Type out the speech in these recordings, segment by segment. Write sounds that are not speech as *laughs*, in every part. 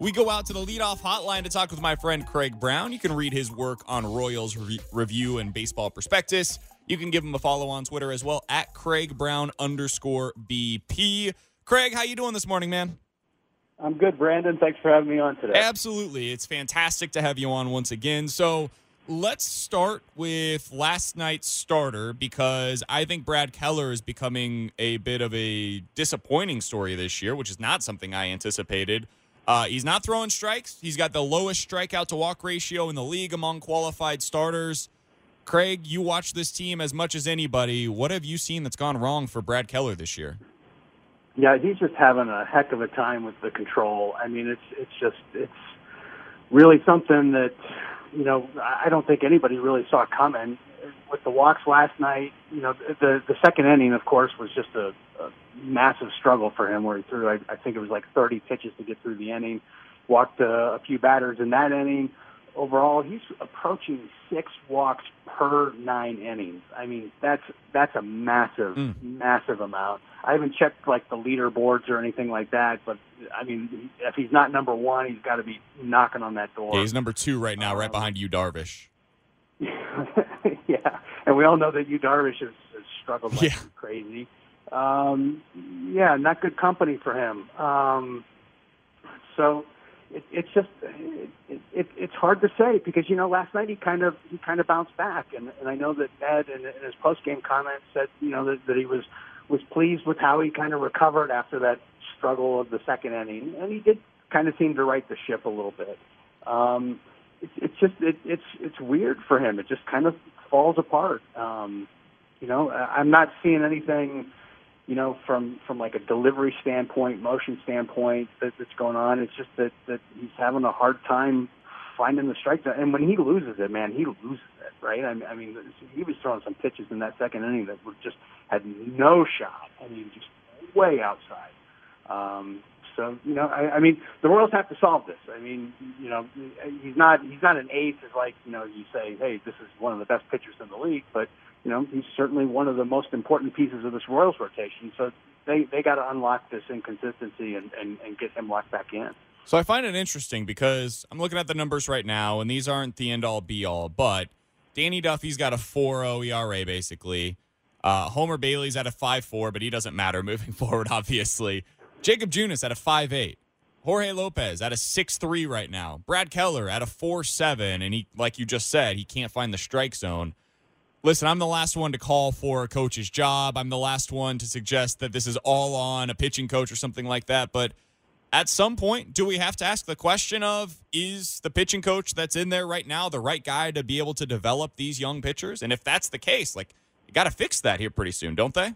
We go out to the leadoff hotline to talk with my friend Craig Brown. You can read his work on Royals Re- Review and Baseball Prospectus. You can give him a follow on Twitter as well at Craig Brown underscore BP. Craig, how you doing this morning, man? I'm good, Brandon. Thanks for having me on today. Absolutely. It's fantastic to have you on once again. So let's start with last night's starter because I think Brad Keller is becoming a bit of a disappointing story this year, which is not something I anticipated. Uh, he's not throwing strikes. He's got the lowest strikeout to walk ratio in the league among qualified starters. Craig, you watch this team as much as anybody. What have you seen that's gone wrong for Brad Keller this year? Yeah, he's just having a heck of a time with the control. I mean, it's it's just it's really something that you know I don't think anybody really saw coming. With the walks last night, you know, the the second inning, of course, was just a, a massive struggle for him, where he threw I, I think it was like 30 pitches to get through the inning, walked uh, a few batters in that inning overall, he's approaching six walks per nine innings. I mean, that's that's a massive, mm. massive amount. I haven't checked like the leaderboards or anything like that, but I mean, if he's not number one, he's got to be knocking on that door. Yeah, he's number two right now, um, right behind Yu Darvish. *laughs* yeah, and we all know that Yu Darvish has, has struggled like yeah. crazy. Um, yeah, not good company for him. Um, so it, it's just it, it, it's hard to say because you know last night he kind of he kind of bounced back and, and I know that Ned in, in his post game comments said you know that, that he was was pleased with how he kind of recovered after that struggle of the second inning and he did kind of seem to right the ship a little bit. Um, it's it's just it, it's it's weird for him. It just kind of falls apart. Um, you know, I'm not seeing anything you know, from from like a delivery standpoint, motion standpoint that, that's going on. It's just that that he's having a hard time finding the strike zone. And when he loses it, man, he loses it, right? I, I mean, he was throwing some pitches in that second inning that were just had no shot. I mean, just way outside. Um, so you know, I, I mean, the Royals have to solve this. I mean, you know, he's not he's not an ace as like you know you say, hey, this is one of the best pitchers in the league, but you know, he's certainly one of the most important pieces of this Royals rotation. So they they got to unlock this inconsistency and, and and get him locked back in. So I find it interesting because I'm looking at the numbers right now, and these aren't the end all be all, but Danny Duffy's got a 4.0 ERA basically. Uh, Homer Bailey's at a 5.4, but he doesn't matter *laughs* moving forward, obviously. Jakob Junis at a 5.8. Jorge Lopez at a 6.3 right now. Brad Keller at a 4.7, and he, like you just said, he can't find the strike zone listen, I'm the last one to call for a coach's job. I'm the last one to suggest that this is all on a pitching coach or something like that. But at some point, do we have to ask the question of is the pitching coach that's in there right now the right guy to be able to develop these young pitchers? And if that's the case, like you got to fix that here pretty soon, don't they?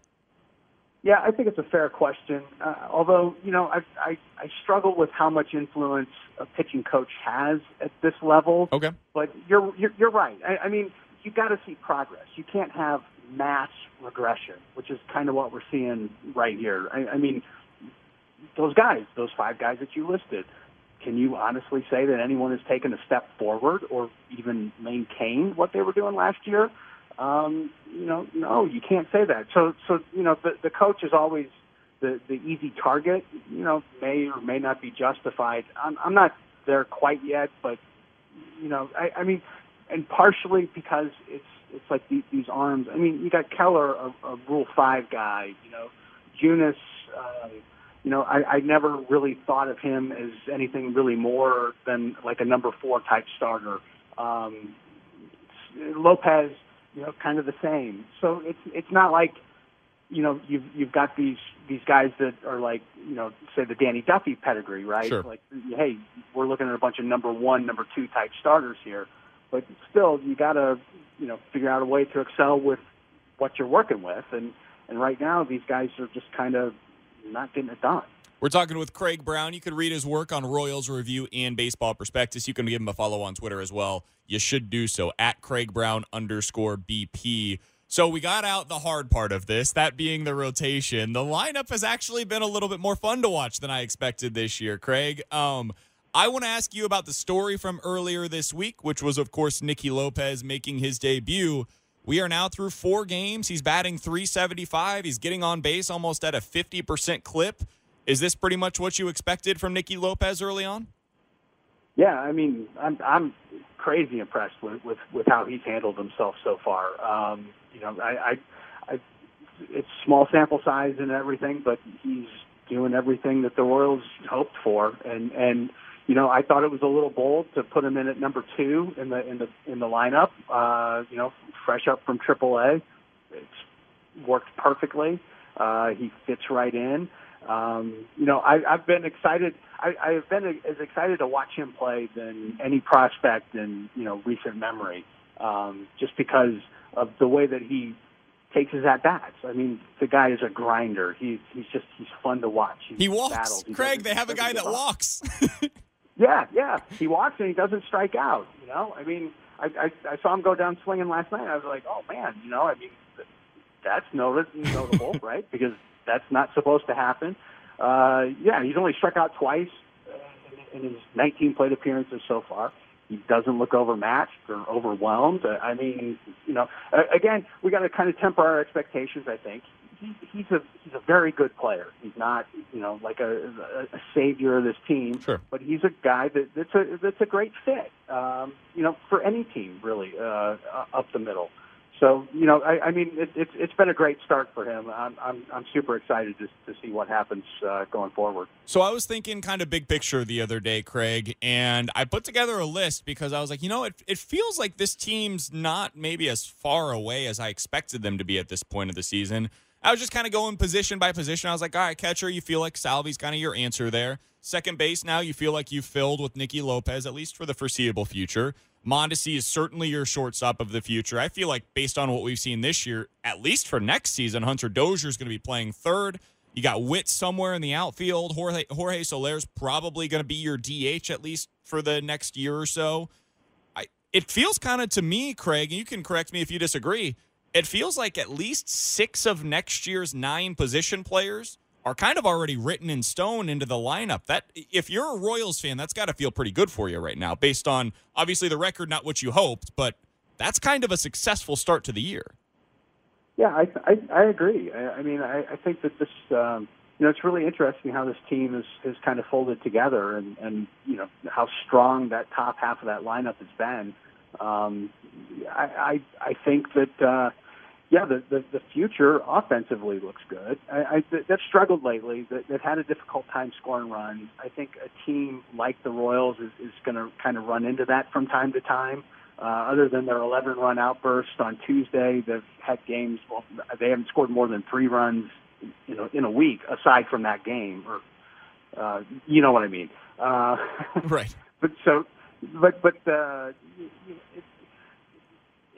Yeah, I think it's a fair question. Uh, although, you know, I, I I struggle with how much influence a pitching coach has at this level. Okay. But you're you're, you're right. I, I mean, you got to see progress. You can't have mass regression, which is kind of what we're seeing right here. I, I mean, those guys, those five guys that you listed, can you honestly say that anyone has taken a step forward or even maintained what they were doing last year? Um, you know, no, you can't say that. So, so you know, the, the coach is always the the easy target. You know, may or may not be justified. I'm, I'm not there quite yet, but you know, I, I mean, and partially because it's it's like the, these arms. I mean, you got Keller, a, a Rule Five guy. You know, Junis. Uh, you know, I, I never really thought of him as anything really more than like a number four type starter. Um, Lopez, you know, kind of the same. So it's it's not like you know you've you've got these these guys that are like you know say the Danny Duffy pedigree, right? Sure. Like hey, we're looking at a bunch of number one, number two type starters here but still, you got to you know figure out a way to excel with what you're working with, and and right now these guys are just kind of not getting it done. We're talking with Craig Brown. You can read his work on Royals Review and Baseball Prospectus. You can give him a follow on Twitter as well. You should do so at Craig Brown underscore BP. So we got out the hard part of this, that being the rotation. The lineup has actually been a little bit more fun to watch than I expected this year, Craig. Um, I want to ask you about the story from earlier this week, which was, of course, Nicky Lopez making his debut. We are now through four games. He's batting 375. He's getting on base almost at a 50% clip. Is this pretty much what you expected from Nicky Lopez early on? Yeah, I mean, I'm I'm crazy impressed with with, with how he's handled himself so far. Um, you know, I, I, I, it's small sample size and everything, but he's doing everything that the Royals hoped for, and and you know, I thought it was a little bold to put him in at number two in the in the in the lineup. Uh, you know, fresh up from AAA, it's worked perfectly. Uh, he fits right in. Um, you know, I, I've been excited. I, I've been as excited to watch him play than any prospect in you know recent memory, um, just because of the way that he takes his at bats. I mean, the guy is a grinder. He's he's just he's fun to watch. He's he walks. He Craig, they have a guy that walks. *laughs* yeah, yeah, he walks and he doesn't strike out. You know, I mean, I, I I saw him go down swinging last night. I was like, oh man, you know, I mean, that's notable, *laughs* right? Because that's not supposed to happen. Uh, yeah, he's only struck out twice in his 19 plate appearances so far. He doesn't look overmatched or overwhelmed. Uh, I mean, you know, again, we got to kind of temper our expectations. I think he, he's a he's a very good player. He's not, you know, like a, a, a savior of this team, sure. but he's a guy that, that's a that's a great fit. Um, you know, for any team really uh, up the middle. So you know, I, I mean, it, it's it's been a great start for him. I'm I'm, I'm super excited to to see what happens uh, going forward. So I was thinking kind of big picture the other day, Craig, and I put together a list because I was like, you know, it it feels like this team's not maybe as far away as I expected them to be at this point of the season. I was just kind of going position by position. I was like, all right, catcher, you feel like Salvi's kind of your answer there. Second base, now you feel like you've filled with Nicky Lopez, at least for the foreseeable future. Mondesi is certainly your shortstop of the future. I feel like based on what we've seen this year, at least for next season, Hunter Dozier is going to be playing third. You got Whit somewhere in the outfield. Jorge, Jorge Soler's probably going to be your DH at least for the next year or so. I, it feels kind of to me, Craig, and you can correct me if you disagree. It feels like at least six of next year's nine position players are kind of already written in stone into the lineup. That if you're a Royals fan, that's got to feel pretty good for you right now, based on obviously the record, not what you hoped, but that's kind of a successful start to the year. Yeah, I I, I agree. I, I mean, I, I think that this. Um, you know, it's really interesting how this team is, is kind of folded together and, and, you know, how strong that top half of that lineup has been. Um, I, I, I think that, uh, yeah, the, the, the future offensively looks good. I, I, they've struggled lately. They've had a difficult time scoring runs. I think a team like the Royals is, is going to kind of run into that from time to time. Uh, other than their 11 run outburst on Tuesday, they've had games. Well, they haven't scored more than three runs, you know, in a week aside from that game. Or, uh, you know what I mean? Uh, *laughs* right. But so, but but uh, it,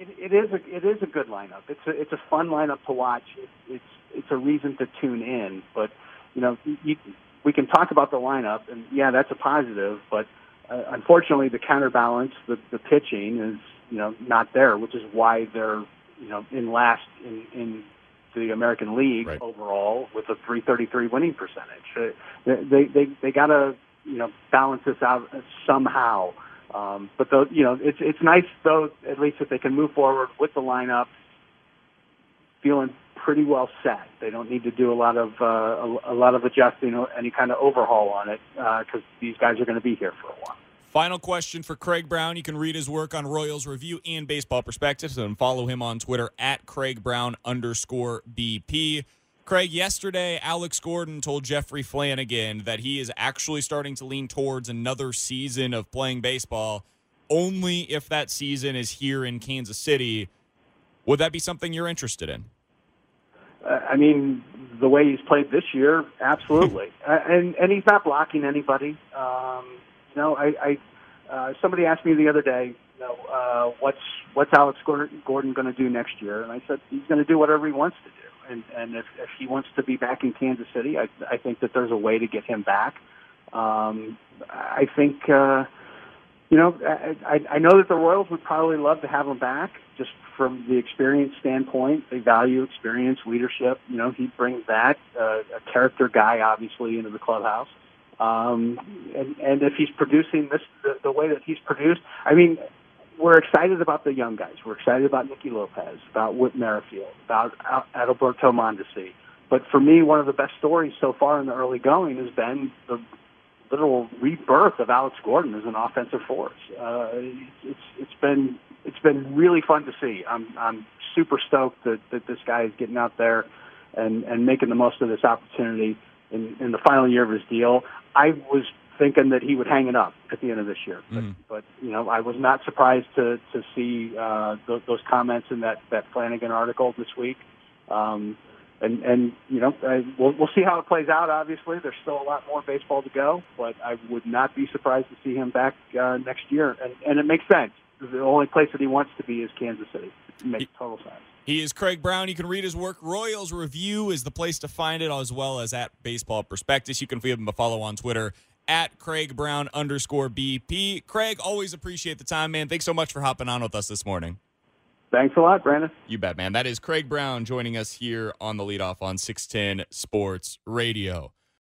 it, it is a it is a good lineup. It's a it's a fun lineup to watch. It, it's it's a reason to tune in. But you know, you, we can talk about the lineup, and yeah, that's a positive. But uh, unfortunately, the counterbalance, the the pitching is you know not there, which is why they're you know in last in in the American League right. overall with a 333 winning percentage. Uh, they they they got to you know balance this out somehow. Um, but the, you know, it's it's nice though at least that they can move forward with the lineup, feeling pretty well set. They don't need to do a lot of uh, a, a lot of adjusting or any kind of overhaul on it because uh, these guys are going to be here for a while. Final question for Craig Brown. You can read his work on Royals Review and Baseball Perspectives and follow him on Twitter at Craig Brown underscore BP. Craig, yesterday, Alex Gordon told Jeffrey Flanagan that he is actually starting to lean towards another season of playing baseball only if that season is here in Kansas City. Would that be something you're interested in? Uh, I mean, the way he's played this year, absolutely. *laughs* uh, and and he's not blocking anybody. Um, you know, I, I uh, somebody asked me the other day, you know, uh, what's what's Alex Gordon, Gordon going to do next year? And I said he's going to do whatever he wants to do. And and if, if he wants to be back in Kansas City, I I think that there's a way to get him back. Um, I think. Uh, you know, I, I know that the Royals would probably love to have him back, just from the experience standpoint. They value experience, leadership. You know, he brings that uh, a character guy, obviously, into the clubhouse. Um, and, and if he's producing this the, the way that he's produced, I mean, we're excited about the young guys. We're excited about Nicky Lopez, about Whit Merrifield, about Adalberto Mondesi. But for me, one of the best stories so far in the early going has been the literal rebirth of Alex Gordon as an offensive force. Uh, it's it's been it's been really fun to see. I'm I'm super stoked that, that this guy is getting out there and and making the most of this opportunity in in the final year of his deal. I was thinking that he would hang it up at the end of this year, but, mm. but you know I was not surprised to to see uh, th- those comments in that that Flanagan article this week. Um, and and you know uh, we'll we'll see how it plays out. Obviously, there's still a lot more baseball to go, but I would not be surprised to see him back uh, next year. And and it makes sense. The only place that he wants to be is Kansas City. It makes total sense. He is Craig Brown. You can read his work. Royals Review is the place to find it, as well as at Baseball Prospectus. You can give him a follow on Twitter at Craig Brown underscore BP. Craig, always appreciate the time, man. Thanks so much for hopping on with us this morning. Thanks a lot, Brandon. You bet, man. That is Craig Brown joining us here on the leadoff on 610 Sports Radio.